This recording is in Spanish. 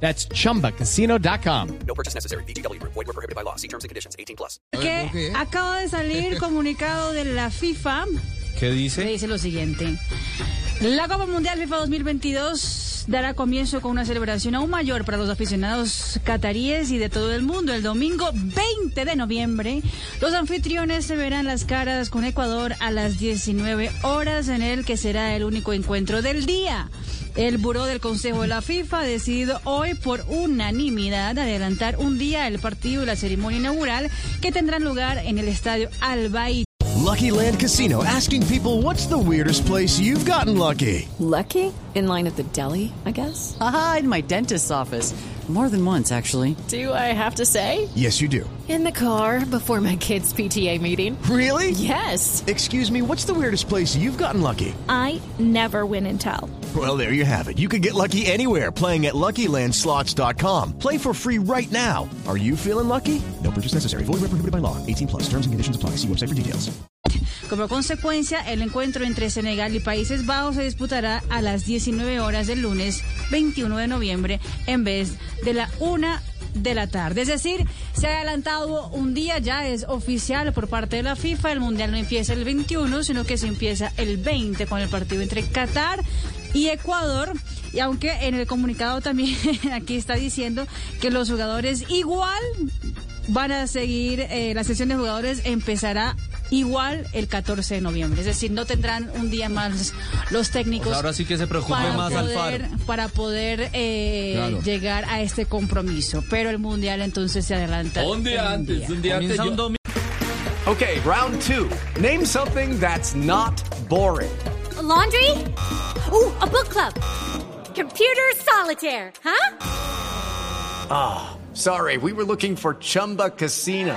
That's chumbacasino.com. No purchase necessary. BGW. Void were prohibited by law. See terms and conditions. 18 plus. que acaba de salir comunicado de la FIFA ¿Qué que dice? dice lo siguiente. La Copa Mundial FIFA 2022 dará comienzo con una celebración aún mayor para los aficionados cataríes y de todo el mundo. El domingo 20 de noviembre, los anfitriones se verán las caras con Ecuador a las 19 horas en el que será el único encuentro del día. El buró del Consejo de la FIFA ha decidido hoy por unanimidad adelantar un día el partido y la ceremonia inaugural que tendrán lugar en el estadio Albaí. Lucky Land Casino asking people what's the weirdest place you've gotten lucky? Lucky? In line at the deli, I guess? Aha, in my dentist's office. More than once, actually. Do I have to say? Yes, you do. In the car before my kids' PTA meeting. Really? Yes. Excuse me, what's the weirdest place you've gotten lucky? I never win and tell. Well, there you have it. You can get lucky anywhere playing at LuckyLandSlots.com. Play for free right now. Are you feeling lucky? No purchase necessary. Void prohibited by law. 18 plus. Terms and conditions apply. See website for details. Como consecuencia, el encuentro entre Senegal y Países Bajos se disputará a las 19 horas del lunes 21 de noviembre en vez de la una de la tarde. Es decir, se ha adelantado un día, ya es oficial por parte de la FIFA. El Mundial no empieza el 21, sino que se empieza el 20 con el partido entre Qatar y Ecuador. Y aunque en el comunicado también aquí está diciendo que los jugadores igual van a seguir, eh, la sesión de jugadores empezará igual el 14 de noviembre. Es decir, no tendrán un día más los técnicos. O sea, ahora sí que se preocupe para más poder, Alfaro. Para poder eh, Claro. llegar a este compromiso. Pero el mundial entonces se adelanta. Un día antes, un día antes. Un. Okay, round two. Name something that's not boring. laundry? Ooh, a book club. Computer solitaire, huh? Sorry, we were looking for Chumba Casino.